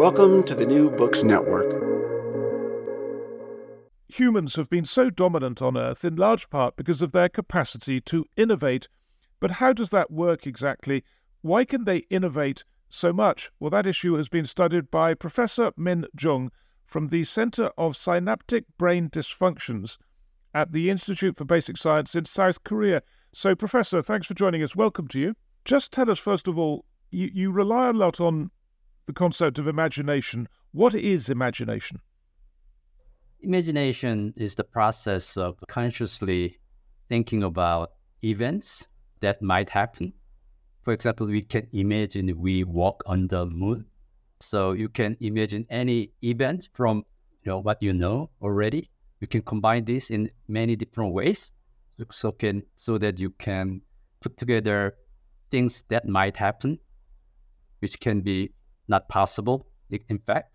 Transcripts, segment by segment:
Welcome to the New Books Network. Humans have been so dominant on Earth in large part because of their capacity to innovate. But how does that work exactly? Why can they innovate so much? Well, that issue has been studied by Professor Min Jung from the Center of Synaptic Brain Dysfunctions at the Institute for Basic Science in South Korea. So, Professor, thanks for joining us. Welcome to you. Just tell us, first of all, you, you rely a lot on the concept of imagination. What is imagination? Imagination is the process of consciously thinking about events that might happen. For example, we can imagine we walk on the moon. So you can imagine any event from you know what you know already. You can combine this in many different ways, so can so that you can put together things that might happen, which can be not possible. In fact,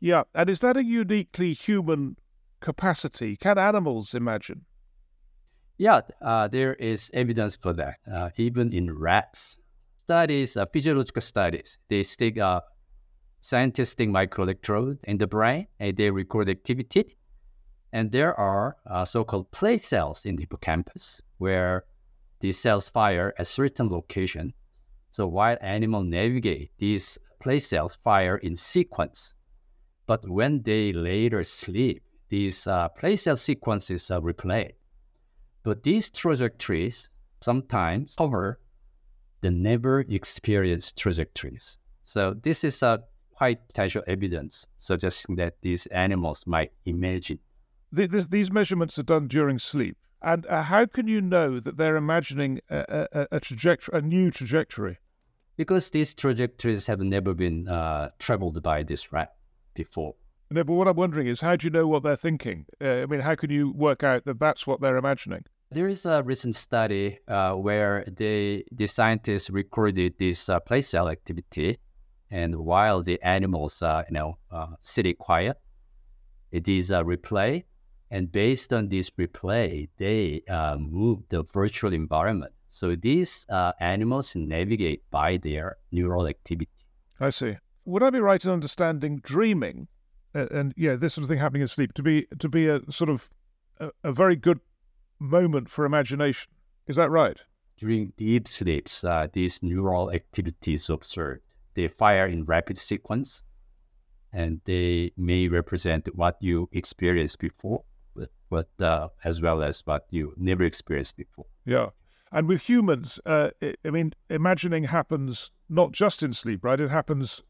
Yeah, and is that a uniquely human capacity? Can animals imagine? Yeah, uh, there is evidence for that. Uh, even in rats, studies, uh, physiological studies, they stick a scientific microelectrode in the brain and they record activity. And there are uh, so-called place cells in the hippocampus where these cells fire at certain location. So while animals navigate, these place cells fire in sequence. But when they later sleep, these uh, place cell sequences are replayed. But these trajectories sometimes cover the never experienced trajectories. So this is a quite potential evidence suggesting that these animals might imagine. Th- this, these measurements are done during sleep. And uh, how can you know that they're imagining a, a, a trajectory, a new trajectory? Because these trajectories have never been uh, traveled by this rat before. No, but what I'm wondering is, how do you know what they're thinking? Uh, I mean, how can you work out that that's what they're imagining? There is a recent study uh, where they, the scientists recorded this uh, place cell activity, and while the animals, are you know, uh, sitting quiet, it is a replay, and based on this replay, they uh, move the virtual environment. So these uh, animals navigate by their neural activity. I see. Would I be right in understanding dreaming, uh, and yeah, this sort of thing happening in sleep, to be to be a sort of a, a very good moment for imagination? Is that right? During deep sleeps, uh, these neural activities observed, they fire in rapid sequence, and they may represent what you experienced before, but, but uh, as well as what you never experienced before. Yeah. And with humans, uh, I mean, imagining happens not just in sleep, right? It happens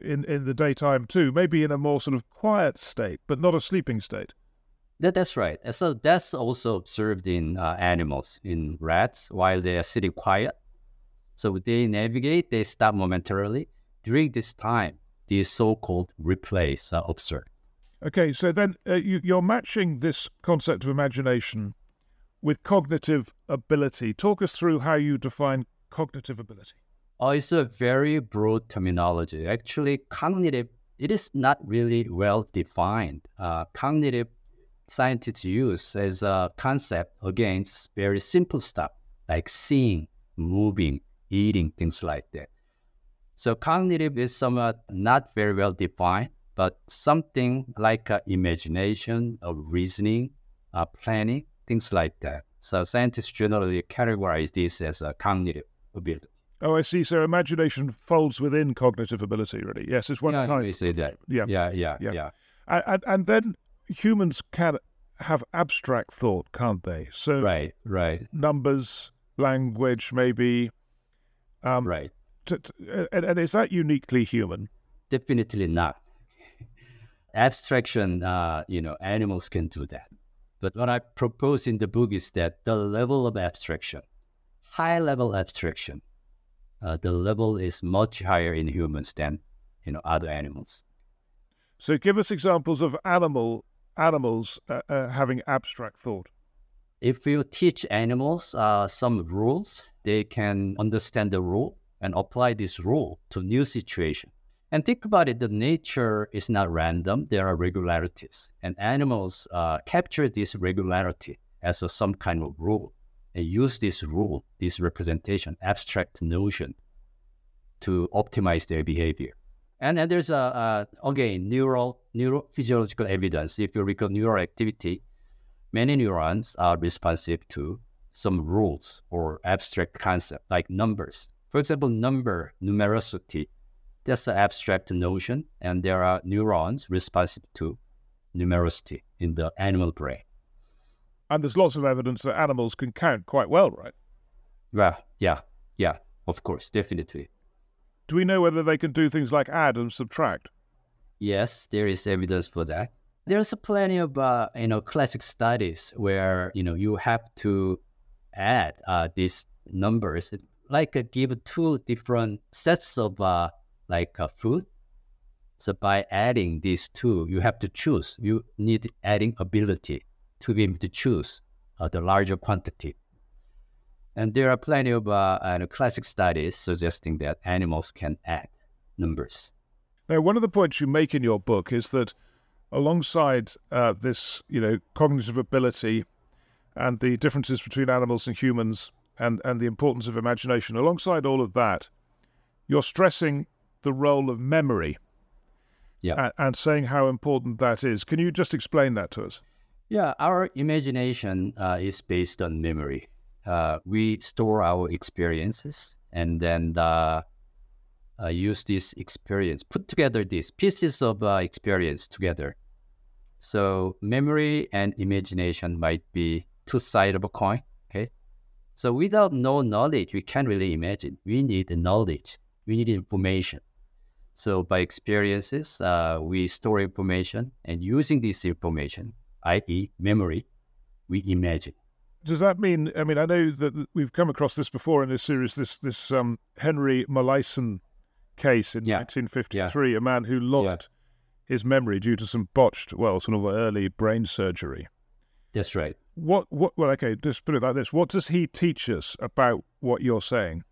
in, in the daytime too, maybe in a more sort of quiet state, but not a sleeping state. That, that's right. So that's also observed in uh, animals, in rats, while they are sitting quiet. So they navigate, they stop momentarily. During this time, these so-called replays are observed. Okay, so then uh, you, you're matching this concept of imagination with cognitive ability. Talk us through how you define cognitive ability. Oh, it's a very broad terminology. Actually, cognitive, it is not really well defined. Uh, cognitive scientists use as a concept against very simple stuff like seeing, moving, eating, things like that. So cognitive is somewhat not very well defined, but something like uh, imagination, uh, reasoning, uh, planning, things like that. So scientists generally categorize this as a cognitive ability. Oh, I see. So imagination folds within cognitive ability, really. Yes, it's one yeah, kind. say that. Yeah. Yeah, yeah, Yeah. yeah. And, and, and then humans can have abstract thought, can't they? So Right, right, numbers, language, maybe. Um, right. t- t- and, and is that uniquely human? Definitely not. Abstraction, uh, you know, animals can do that. But what I propose in the book is that the level of abstraction, high level abstraction, uh, the level is much higher in humans than, you know, other animals. So give us examples of animal animals uh, uh, having abstract thought. If you teach animals uh, some rules, they can understand the rule and apply this rule to new situation. And think about it, the nature is not random. There are regularities. And animals uh, capture this regularity as a, some kind of rule and use this rule, this representation, abstract notion to optimize their behavior. And then there's a, a again neural neurophysiological evidence. If you recall neural activity, many neurons are responsive to some rules or abstract concept like numbers. For example, number numerosity. That's an abstract notion, and there are neurons responsive to numerosity in the animal brain. And there's lots of evidence that animals can count quite well, right? Yeah, yeah, yeah, of course, definitely. Do we know whether they can do things like add and subtract? Yes, there is evidence for that. There's plenty of uh, you know classic studies where you know you have to add uh, these numbers, like uh, give two different sets of uh, like food. So by adding these two, you have to choose. You need adding ability to be able to choose uh, the larger quantity. And there are plenty of uh, uh, classic studies suggesting that animals can add numbers. Now, one of the points you make in your book is that alongside uh, this, you know, cognitive ability and the differences between animals and humans and, and the importance of imagination, alongside all of that, you're stressing the role of memory Yeah. and, and saying how important that is. Can you just explain that to us? Yeah, our imagination uh, is based on memory. Uh, we store our experiences and then uh, uh, use this experience, put together these pieces of uh, experience together. So memory and imagination might be two sides of a coin. Okay, so without no knowledge, we can't really imagine. We need knowledge. We need information. So by experiences, uh, we store information, and using this information, i.e., memory, we imagine. Does that mean? I mean, I know that we've come across this before in this series. This this um, Henry Molaison case in Yeah. 1953, a man who lost his memory due to some botched, well, sort of early brain surgery. That's right. What? What? Well, okay. Just put it like this: What does he teach us about what you're saying?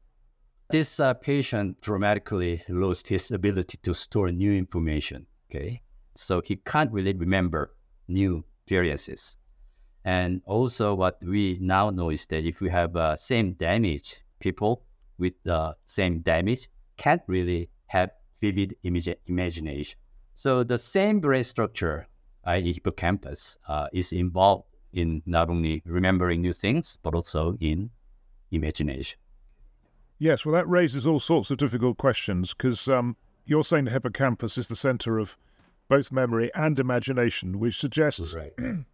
This uh, patient dramatically lost his ability to store new information. Okay, so he can't really remember new experiences. And also, what we now know is that if we have uh, same damage, people with the same damage can't really have vivid image- imagination. So the same brain structure, i.e., hippocampus, uh, is involved in not only remembering new things but also in imagination. Yes. Well, that raises all sorts of difficult questions because um, you're saying the hippocampus is the center of both memory and imagination, which suggests Right.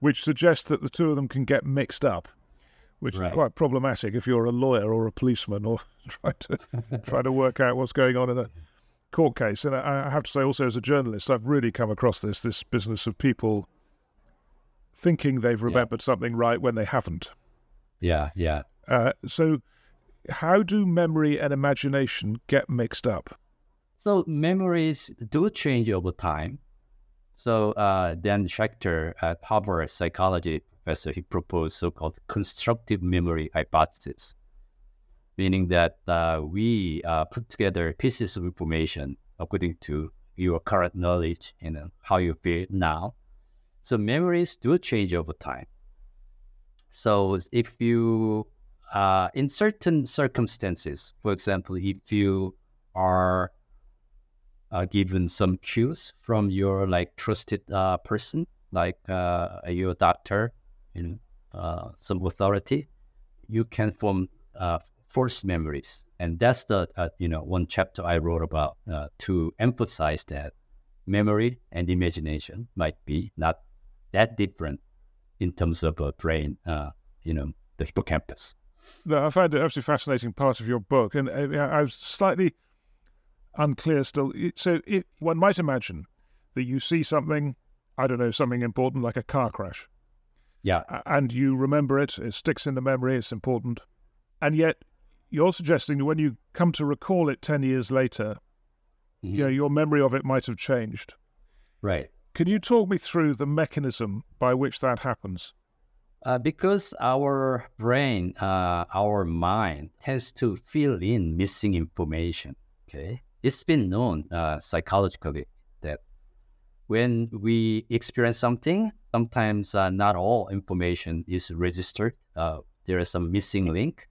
which suggests that the two of them can get mixed up, which is quite problematic if you're a lawyer or a policeman or try to try to work out what's going on in a court case. And I, I have to say, also as a journalist, I've really come across this this business of people thinking they've remembered something right when they haven't. Yeah, yeah. Uh, so, how do memory and imagination get mixed up? So memories do change over time. So uh, Dan Schacter at Harvard psychology professor, he proposed so-called constructive memory hypothesis, meaning that uh, we uh, put together pieces of information according to your current knowledge and uh, how you feel now. So memories do change over time. So if you, uh, in certain circumstances, for example, if you are uh, given some cues from your like trusted uh, person, like uh, your doctor, you know, uh, some authority, you can form uh, false memories. And that's the you know one chapter I wrote about to emphasize that memory and imagination might be not that different in terms of a brain, you know, the hippocampus. No, I find it absolutely fascinating part of your book, and uh, I was slightly unclear still. So it, one might imagine that you see something, I don't know, something important like a car crash. Yeah. And you remember it, it sticks in the memory, it's important. And yet you're suggesting that when you come to recall it 10 years later, mm-hmm. you know, your memory of it might have changed. Right. Can you talk me through the mechanism by which that happens? Uh, because our brain, uh, our mind tends to fill in missing information. Okay, it's been known uh, psychologically that when we experience something, sometimes uh, not all information is registered. Uh, there is some missing link,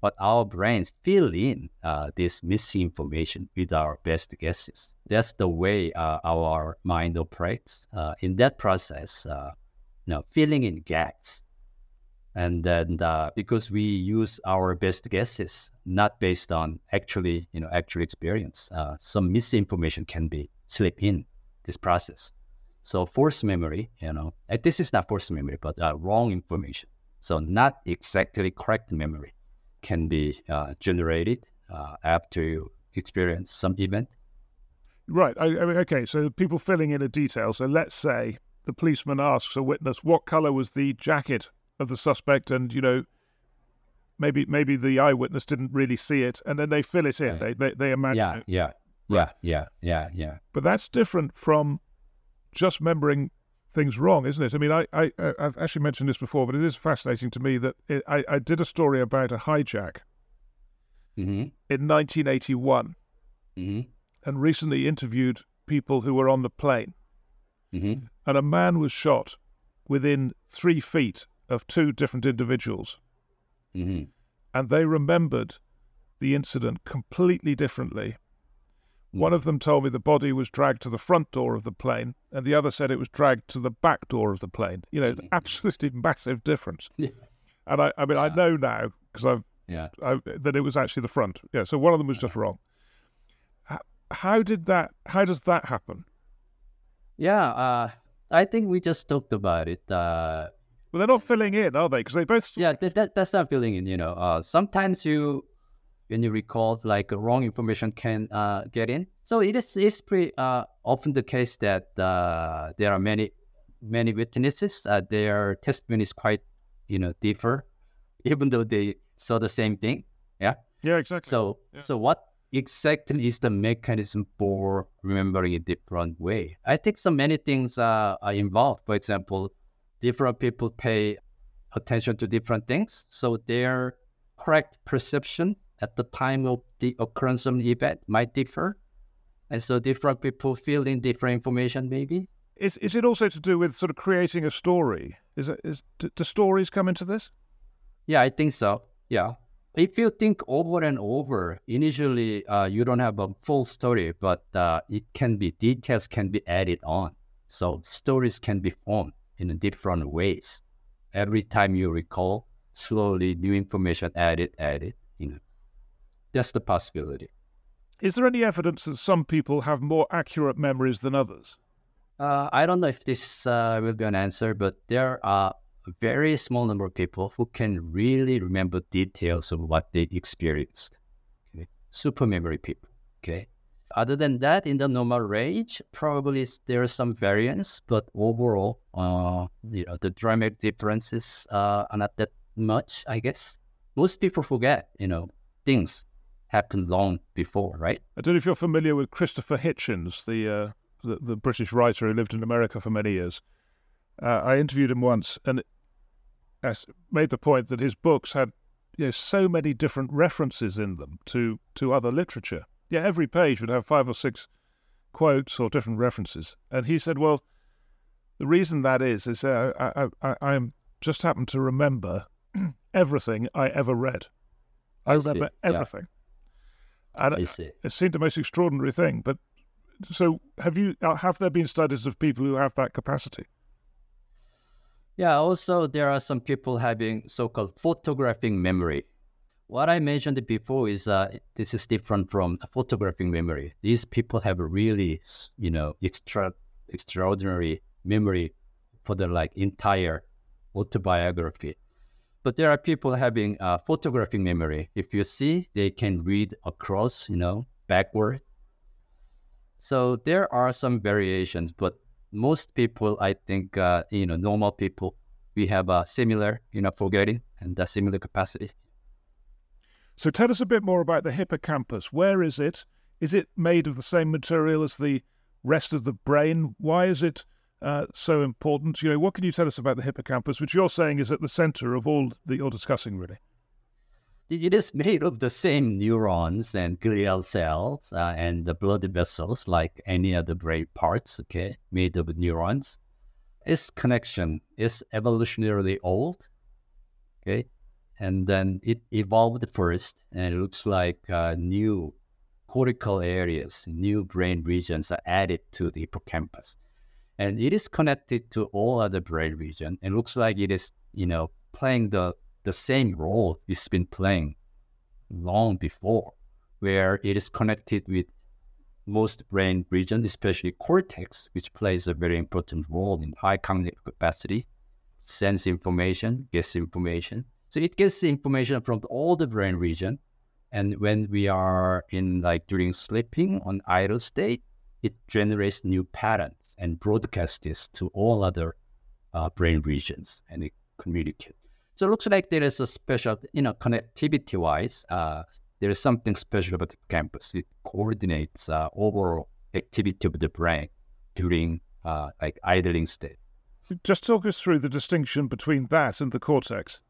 but our brains fill in this missing information with our best guesses. That's the way our mind operates. In that process, you know, filling in gaps. And then uh, because we use our best guesses, not based on actually, you know, actual experience, uh, some misinformation can be slip in this process. So forced memory, you know, this is not forced memory, but uh, wrong information. So not exactly correct memory can be uh, generated uh, after you experience some event. Right. I, I mean, okay. So people filling in a detail. So let's say the policeman asks a witness, "What color was the jacket of the suspect?" And you know, maybe maybe the eyewitness didn't really see it, and then they fill it in. Right. They, they they imagine. Yeah. It. Yeah. Right. Yeah. Yeah. Yeah. Yeah. But that's different from just remembering things wrong, isn't it? I mean, I, I, I've actually mentioned this before, but it is fascinating to me that it, I, I did a story about a hijack mm-hmm. in 1981 mm-hmm. and recently interviewed people who were on the plane. Mm-hmm. And a man was shot within three feet of two different individuals. Mm-hmm. And they remembered the incident completely differently one of them told me the body was dragged to the front door of the plane, and the other said it was dragged to the back door of the plane. You know, mm-hmm. absolutely massive difference. Yeah. And I, I mean, yeah. I know now because I've yeah I, that it was actually the front. Yeah. So one of them was just wrong. How did that? How does that happen? Yeah, uh, I think we just talked about it. Uh, well, they're not filling in, are they? Because they both. Yeah, that, that, that's not filling in. You know, uh, sometimes you when you recall like wrong information can uh, get in. So it is it's pretty uh, often the case that uh, there are many many witnesses. Uh, their testimony is quite you know differ, even though they saw the same thing. Yeah. Yeah. Exactly. So yeah. so what exactly is the mechanism for remembering a different way? I think so many things are involved. For example, different people pay attention to different things, so their correct perception at the time of the occurrence of the event might differ. And so different people fill in different information maybe. Is, is it also to do with sort of creating a story? Is it, is, do, do stories come into this? Yeah, I think so. Yeah. If you think over and over, initially uh, you don't have a full story, but uh, it can be, details can be added on. So stories can be formed in different ways. Every time you recall, slowly new information added, added. You know, that's the possibility. Is there any evidence that some people have more accurate memories than others? Uh, I don't know if this uh, will be an answer, but there are a very small number of people who can really remember details of what they experienced. Okay? Super memory people. Okay. Other than that, in the normal range, probably there is some variance, but overall, uh, you know, the dramatic differences uh, are not that much. I guess most people forget, you know, things happened long before, right? I don't know if you're familiar with Christopher Hitchens, the uh, the, the, British writer who lived in America for many years. Uh, I interviewed him once and made the point that his books had you know, so many different references in them to, to other literature. Yeah, every page would have five or six quotes or different references. And he said, well, the reason that is, is uh, I, I, I, I just happen to remember everything I ever read. I remember everything. And I see. It seemed the most extraordinary thing. But so, have you? Uh, have there been studies of people who have that capacity? Yeah. Also, there are some people having so-called photographing memory. What I mentioned before is uh, this is different from photographic memory. These people have a really, you know, extra extraordinary memory for the like entire autobiography. But there are people having uh, photographic memory. If you see, they can read across, you know, backward. So there are some variations, but most people, I think, uh, you know, normal people, we have a similar, you know, forgetting and a similar capacity. So tell us a bit more about the hippocampus. Where is it? Is it made of the same material as the rest of the brain? Why is it uh, so important? You know, what can you tell us about the hippocampus, which you're saying is at the center of all that you're discussing, really? It is made of the same neurons and glial cells uh, and the blood vessels, like any other brain parts. Okay, made of neurons. Its connection is evolutionarily old. Okay, and then it evolved first, and it looks like uh, new cortical areas, new brain regions are added to the hippocampus, and it is connected to all other brain regions. It looks like it is, you know, playing the the same role it's been playing long before, where it is connected with most brain regions, especially cortex, which plays a very important role in high cognitive capacity, sense information, gets information, so it gets information from all the brain region. And when we are in like during sleeping on idle state, it generates new patterns and broadcasts this to all other uh, brain regions and it communicates. So it looks like there is a special, you know, connectivity wise, uh, there is something special about the campus. It coordinates uh, overall activity of the brain during uh, like idling state. Just talk us through the distinction between that and the cortex.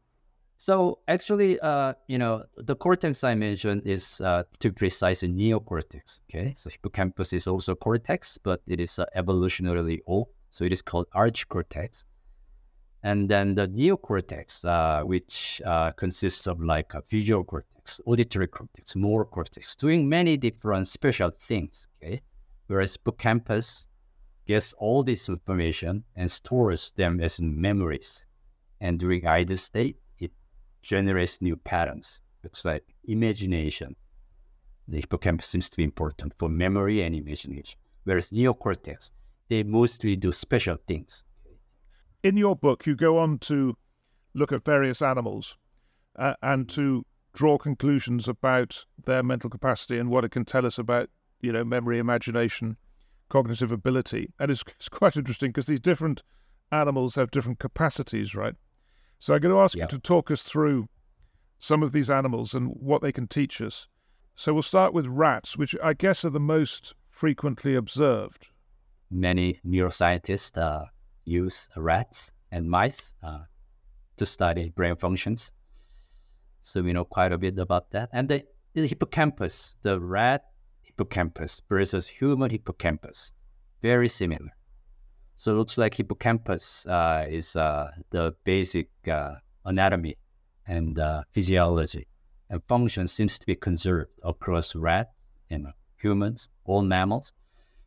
So actually, uh, you know, the cortex I mentioned is uh, to precise a neocortex. Okay, so hippocampus is also cortex, but it is uh, evolutionarily old, so it is called archicortex. And then the neocortex, uh, which uh, consists of like visual cortex, auditory cortex, motor cortex, doing many different special things. Okay, whereas hippocampus gets all this information and stores them as memories. And during idle state, generates new patterns. It's like imagination. The hippocampus seems to be important for memory and imagination, whereas neocortex, they mostly do special things. In your book, you go on to look at various animals uh, and to draw conclusions about their mental capacity and what it can tell us about, you know, memory, imagination, cognitive ability. And it's, it's quite interesting because these different animals have different capacities, right? So I'm going to ask you to talk us through some of these animals and what they can teach us. So we'll start with rats, which I guess are the most frequently observed. Many neuroscientists uh, use rats and mice uh, to study brain functions. So we know quite a bit about that. And the, the hippocampus, the rat hippocampus versus human hippocampus, very similar. So it looks like hippocampus uh, is uh, the basic uh, anatomy and uh, physiology and function seems to be conserved across rats and humans, all mammals,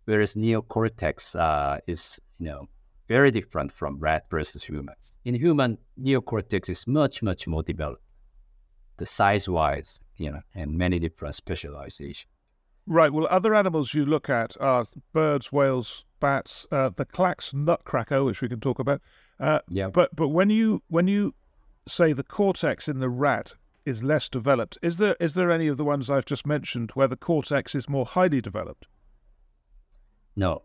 whereas neocortex uh, is, you know, very different from rat versus humans. In human, neocortex is much, much more developed, the size-wise, you know, and many different specialization. Right. Well, other animals you look at are birds, whales, bats, uh, the Clark's nutcracker, which we can talk about. Uh, yeah. But but when you when you say the cortex in the rat is less developed, is there is there any of the ones I've just mentioned where the cortex is more highly developed? No.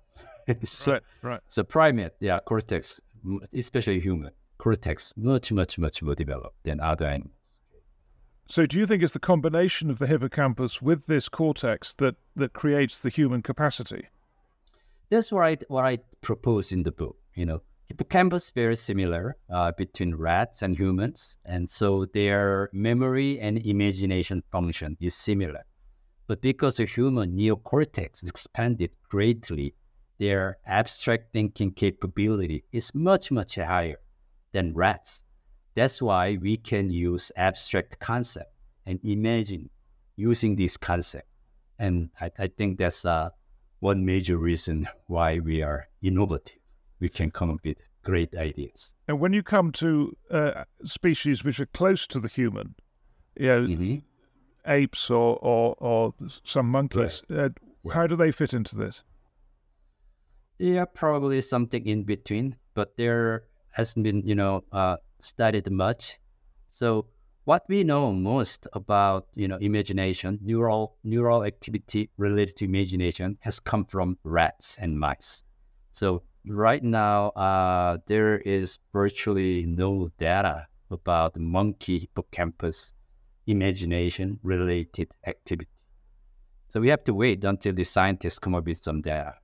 so, right. Right. So primate, yeah, cortex, especially human cortex, much much much more developed than other animals. So, do you think it's the combination of the hippocampus with this cortex that, that creates the human capacity? That's what I, what I propose in the book. You know, hippocampus is very similar uh, between rats and humans, and so their memory and imagination function is similar. But because the human neocortex expanded greatly, their abstract thinking capability is much much higher than rats. That's why we can use abstract concept and imagine using this concept. And I, I think that's uh, one major reason why we are innovative. We can come up with great ideas. And when you come to uh, species which are close to the human, you know, hmm apes or, or, or some monkeys. Uh, how do they fit into this? They are probably something in between, but there hasn't been, you know, uh, studied much. So what we know most about, you know, imagination, neural neural activity related to imagination, has come from rats and mice. So right now, uh, there is virtually no data about monkey hippocampus imagination related activity. So we have to wait until the scientists come up with some data.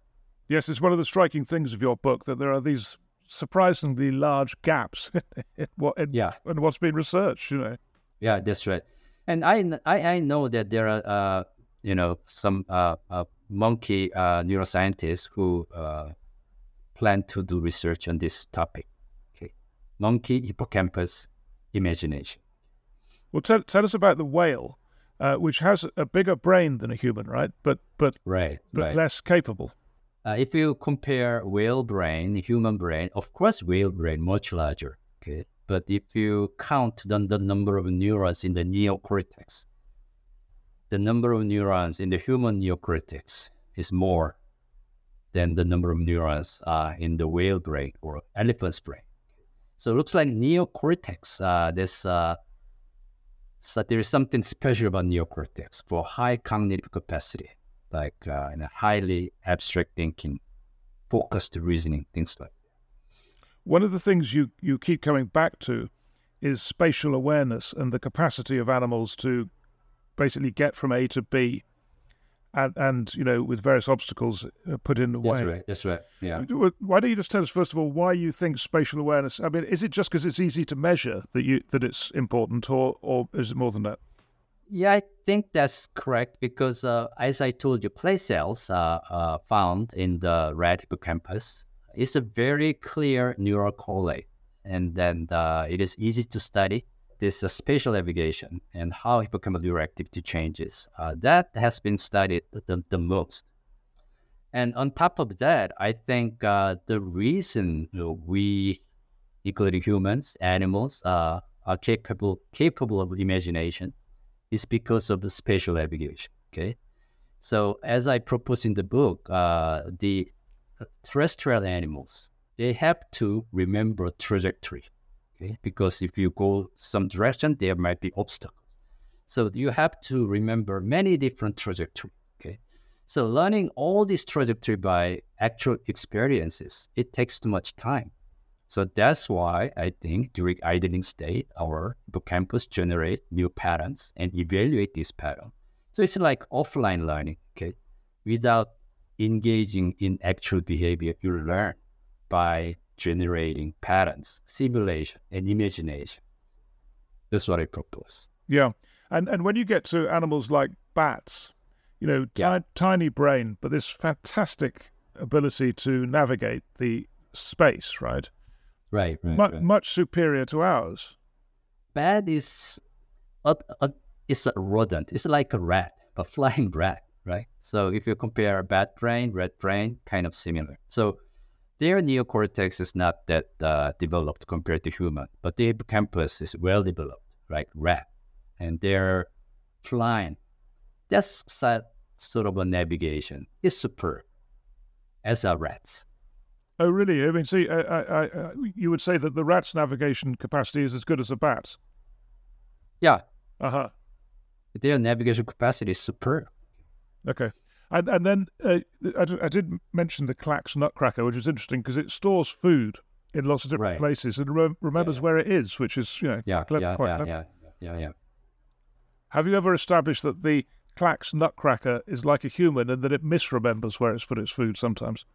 Yes, it's one of the striking things of your book that there are these surprisingly large gaps in, what, in, Yeah. in what's been researched, you know. Yeah, that's right. And I I, I know that there are uh, you know some uh, uh, monkey uh, neuroscientists who uh, plan to do research on this topic. Okay, monkey hippocampus imagination. Well, tell, tell us about the whale, uh, which has a bigger brain than a human, right? But but Right, but right. less capable. Uh, if you compare whale brain, human brain, of course, whale brain much larger. Okay, but if you count the, the number of neurons in the neocortex, the number of neurons in the human neocortex is more than the number of neurons uh, in the whale brain or elephant's brain. So it looks like neocortex. Uh, there's uh, so there is something special about neocortex for high cognitive capacity like uh, in a highly abstract thinking, focused reasoning, things like One of the things you, you keep coming back to is spatial awareness and the capacity of animals to basically get from A to B and, and you know, with various obstacles uh, put in the way. That's right. That's right. Yeah. Why don't you just tell us first of all why you think spatial awareness? I mean, is it just because it's easy to measure that you that it's important, or or is it more than that? Yeah, I think that's correct because, uh, as I told you, place cells are uh, found in the rat hippocampus is a very clear neural correlate, and then uh, it is easy to study this uh, spatial navigation and how hippocampal activity changes. Uh, that has been studied the, the most. And on top of that, I think uh, the reason we, including humans, animals, uh, are capable capable of imagination is because of the spatial navigation. Okay, so as I propose in the book, uh, the terrestrial animals they have to remember trajectory. Okay, because if you go some direction, there might be obstacles. So you have to remember many different trajectory. Okay, so learning all this trajectory by actual experiences, it takes too much time. So that's why I think during idling state, our hippocampus generate new patterns and evaluate this pattern. So it's like offline learning, okay? Without engaging in actual behavior, you learn by generating patterns, simulation, and imagination. That's what I propose. Yeah, and and when you get to animals like bats, you know, Yeah. tiny brain, but this fantastic ability to navigate the space, right? Right, right. Mu- Much superior to ours. Bat is a, a, it's a rodent. It's like a rat, a flying rat, right? So if you compare a bat brain, rat brain, kind of similar. So their neocortex is not that uh, developed compared to human, but the hippocampus is well developed, right? Rat, and they're flying. That's sort of a navigation. is superb, as are rats. Oh, really? I mean, see, I, I, I, uh, you would say that the rat's navigation capacity is as good as a bat's. Yeah, Uh huh. their navigation capacity is superb. Okay. And and then uh, I, d- I did mention the Clark's Nutcracker, which is interesting because it stores food in lots of different Right. places and rem- remembers yeah. where it is, which is you know Yeah, clever, yeah, quite yeah, clever. yeah, yeah, yeah. Have you ever established that the Clark's Nutcracker is like a human and that it misremembers where it's put its food sometimes?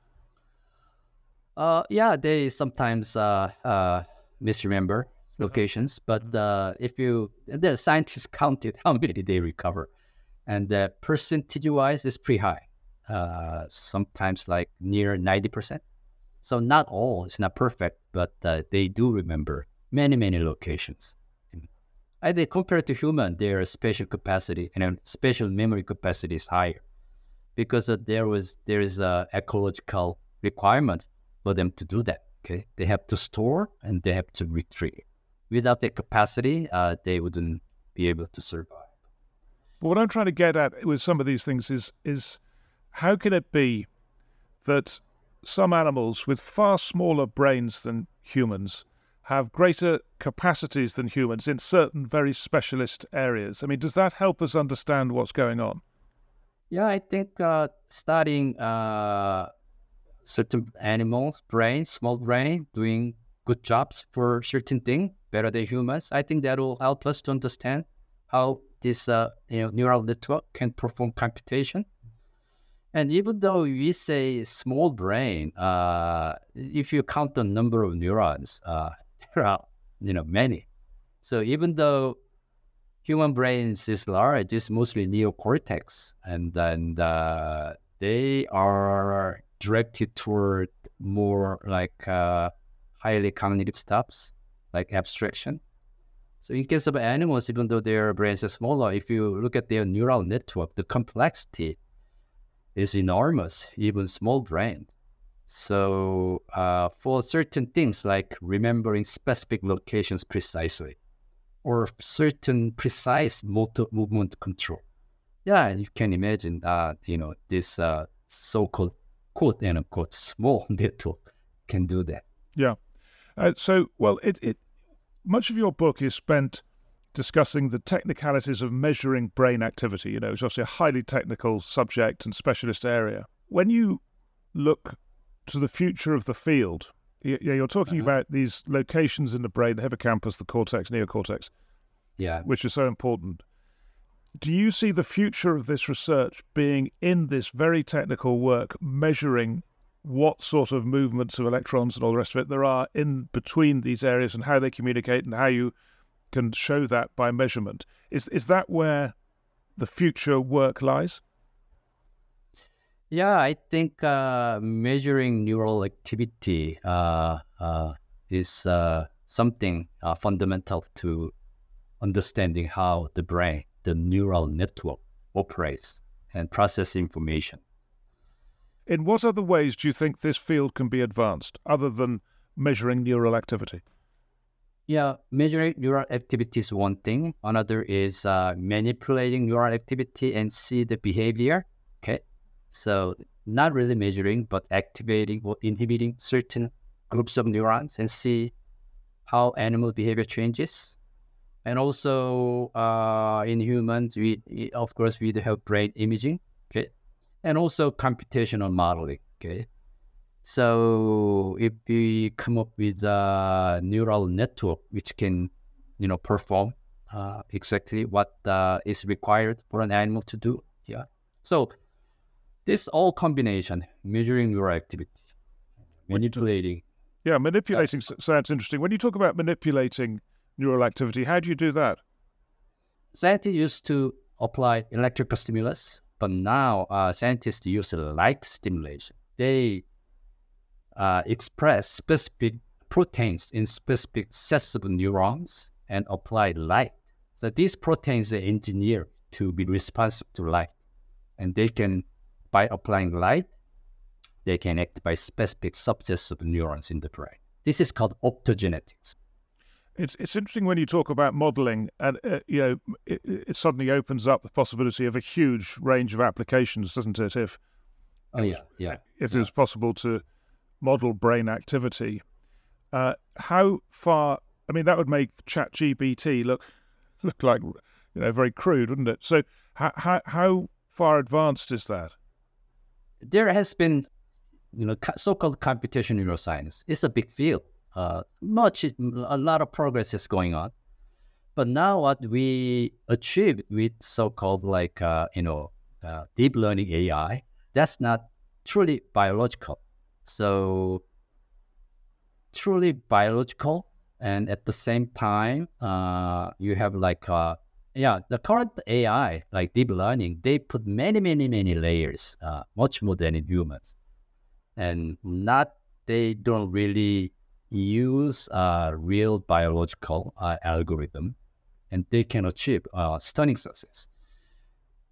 Uh, yeah, they sometimes uh, uh, misremember locations, but uh, if you the scientists counted how many they recover, and the percentage-wise is pretty high. Uh, sometimes like near ninety percent. So not all, it's not perfect, but uh, they do remember many many locations. I think compared to human, their spatial capacity and spatial memory capacity is higher because there was there is a ecological requirement for them to do that. Okay, they have to store and they have to retrieve. Without that capacity, uh, they wouldn't be able to survive. But what I'm trying to get at with some of these things is is how can it be that some animals with far smaller brains than humans have greater capacities than humans in certain very specialist areas? I mean, does that help us understand what's going on? Yeah, I think uh, studying uh, certain animals' brain, small brain, doing good jobs for certain thing better than humans. I think that will help us to understand how this uh, you know neural network can perform computation. And even though we say small brain, uh, if you count the number of neurons, uh, there are you know many. So even though human brains is large, it's mostly neocortex, and then uh, they are directed toward more like uh, highly cognitive stuffs like abstraction. So in case of animals, even though their brains are smaller, if you look at their neural network, the complexity is enormous, even small brain. So uh, for certain things like remembering specific locations precisely, or certain precise motor movement control, yeah, you can imagine, uh, you know, this uh, so-called quote unquote small network can do that. Yeah. Uh, so, well, it, it much of your book is spent discussing the technicalities of measuring brain activity. You know, it's obviously a highly technical subject and specialist area. When you look to the future of the field, you, you're talking uh-huh. about these locations in the brain, the hippocampus, the cortex, neocortex, yeah, which is so important. Do you see the future of this research being in this very technical work, measuring what sort of movements of electrons and all the rest of it there are in between these areas and how they communicate and how you can show that by measurement. Is is that where the future work lies? Yeah, I think uh, measuring neural activity uh, uh, is uh, something uh, fundamental to understanding how the brain, the neural network, operates and process information. In what other ways do you think this field can be advanced other than measuring neural activity? Yeah, measuring neural activity is one thing. Another is uh, manipulating neural activity and see the behavior. Okay, so not really measuring, but activating or inhibiting certain groups of neurons and see how animal behavior changes. And also uh, in humans, we of course we do have brain imaging. Okay, and also computational modeling. Okay. So if we come up with a neural network which can, you know, perform uh, exactly what uh, is required for an animal to do, yeah. So this all combination, measuring neural activity, manipulating. Yeah, manipulating uh, sounds interesting. When you talk about manipulating neural activity, how do you do that? Scientists used to apply electrical stimulus but now uh, scientists use light stimulation. They uh, express specific proteins in specific sets of neurons and apply light. So these proteins are engineered to be responsive to light. And they can, by applying light, they can act by specific subsets of neurons in the brain. This is called optogenetics. It's it's interesting when you talk about modelling, and uh, you know, it, it, suddenly opens up the possibility of a huge range of applications, doesn't it? If oh yeah, yeah, if yeah. it was possible to model brain activity, uh, how far? I mean, that would make ChatGPT look look like you know very crude, wouldn't it? So how how, how far advanced is that? There has been, you know, so-called computational neuroscience. It's a big field uh, much, a lot of progress is going on. But now what we achieve with so-called like, uh, you know, uh, deep learning AI, that's not truly biological. So truly biological and at the same time, uh, you have like, uh, yeah, the current AI, like deep learning, they put many, many, many layers, much more than in humans. And not, they don't really use a real biological uh, algorithm and they can achieve uh, stunning success.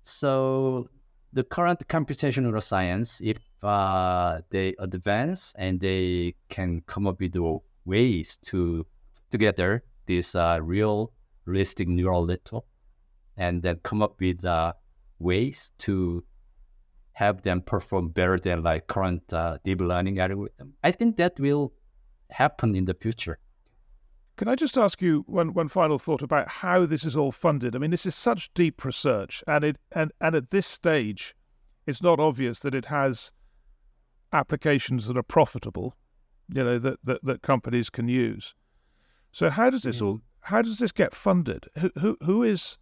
So the current computational science, if uh, they advance and they can come up with ways to together this uh, real realistic neural network and then come up with uh, ways to have them perform better than like current uh, deep learning algorithm. I think that will happen in the future. Can I just ask you one, one final thought about how this is all funded? I mean, this is such deep research, and it and, and at this stage, it's not obvious that it has applications that are profitable, you know, that, that, that companies can use. So how does this all how does this get funded? Who who, who is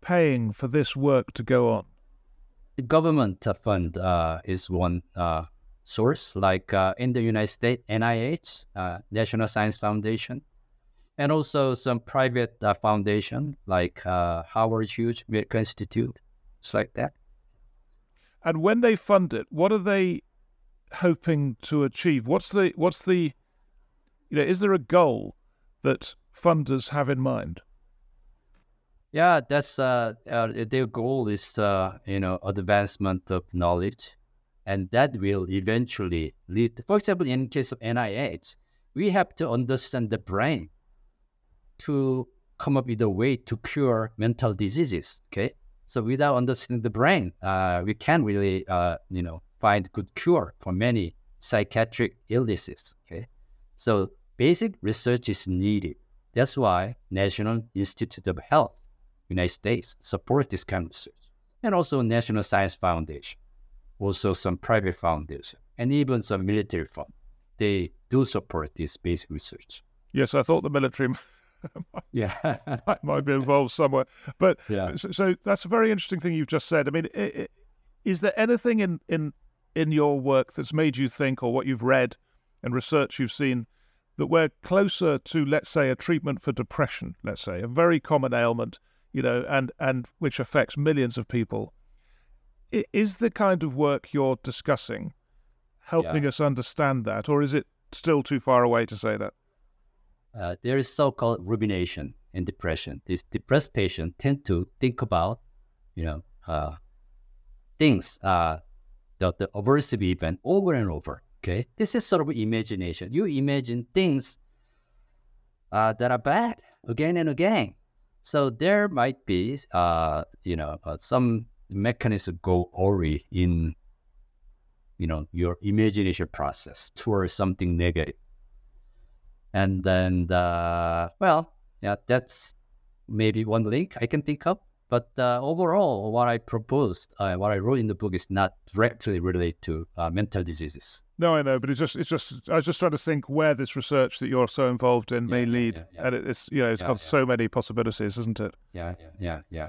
paying for this work to go on? The government fund uh, is one uh, source, like uh, in the United States, NIH, uh, National Science Foundation, and also some private uh, foundation like uh, Howard Hughes Medical Institute, it's like that. And when they fund it, what are they hoping to achieve? What's the what's the you know is there a goal that funders have in mind? Yeah, that's uh, uh, their goal is uh, you know advancement of knowledge, and that will eventually lead. To, for example, in case of NIH, we have to understand the brain to come up with a way to cure mental diseases. Okay, so without understanding the brain, uh, we can't really uh, you know find good cure for many psychiatric illnesses. Okay, so basic research is needed. That's why National Institute of Health United States support this kind of research, and also National Science Foundation, also some private foundation, and even some military fund. They do support this basic research. Yes, I thought the military yeah might, might, be involved somewhere. But yeah. so, so, that's a very interesting thing you've just said. I mean, it, it, is there anything in, in in your work that's made you think, or what you've read and research you've seen, that we're closer to, let's say, a treatment for depression, let's say, a very common ailment, you know, and, and which affects millions of people. Is the kind of work you're discussing helping yeah. us understand that, or is it still too far away to say that? Uh, there is so-called rumination in depression. These depressed patients tend to think about, you know, uh, things, uh, the, the aversive event over and over. Okay, this is sort of imagination. You imagine things uh, that are bad again and again. So there might be, uh, you know, uh, some mechanism go awry in, you know, your imagination process towards something. And then, uh, well, yeah, that's maybe one link I can think of. But uh, overall, what I proposed, uh, what I wrote in the book, is not directly related to uh, mental diseases. No, I know, but it's just, it's just, I was just trying to think where this research that you're so involved in yeah, may lead, yeah, yeah. and it's, you know, it's got so many possibilities, isn't it? Yeah, yeah, yeah, yeah.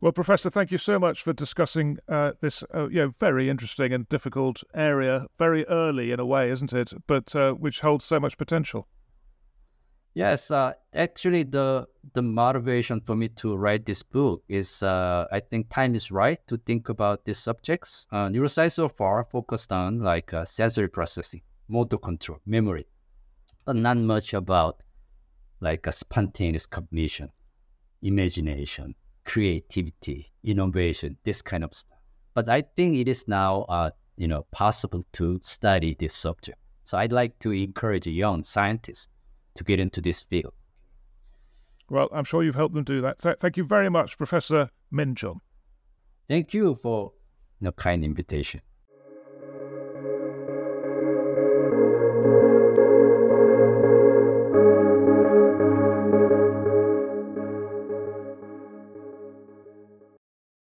Well, Professor, thank you so much for discussing uh, this, uh, you know, very interesting and difficult area, very early in a way, isn't it? But uh, which holds so much potential. Yes, uh, actually, the the motivation for me to write this book is uh, I think time is right to think about these subjects. Uh, neuroscience so far focused on like sensory processing, motor control, memory, but not much about like a spontaneous cognition, imagination, creativity, innovation, this kind of stuff. But I think it is now, uh, you know, possible to study this subject. So I'd like to encourage young scientists to get into this field. Well, I'm sure you've helped them do that. Th- thank you very much, Professor Min Thank you for the kind invitation.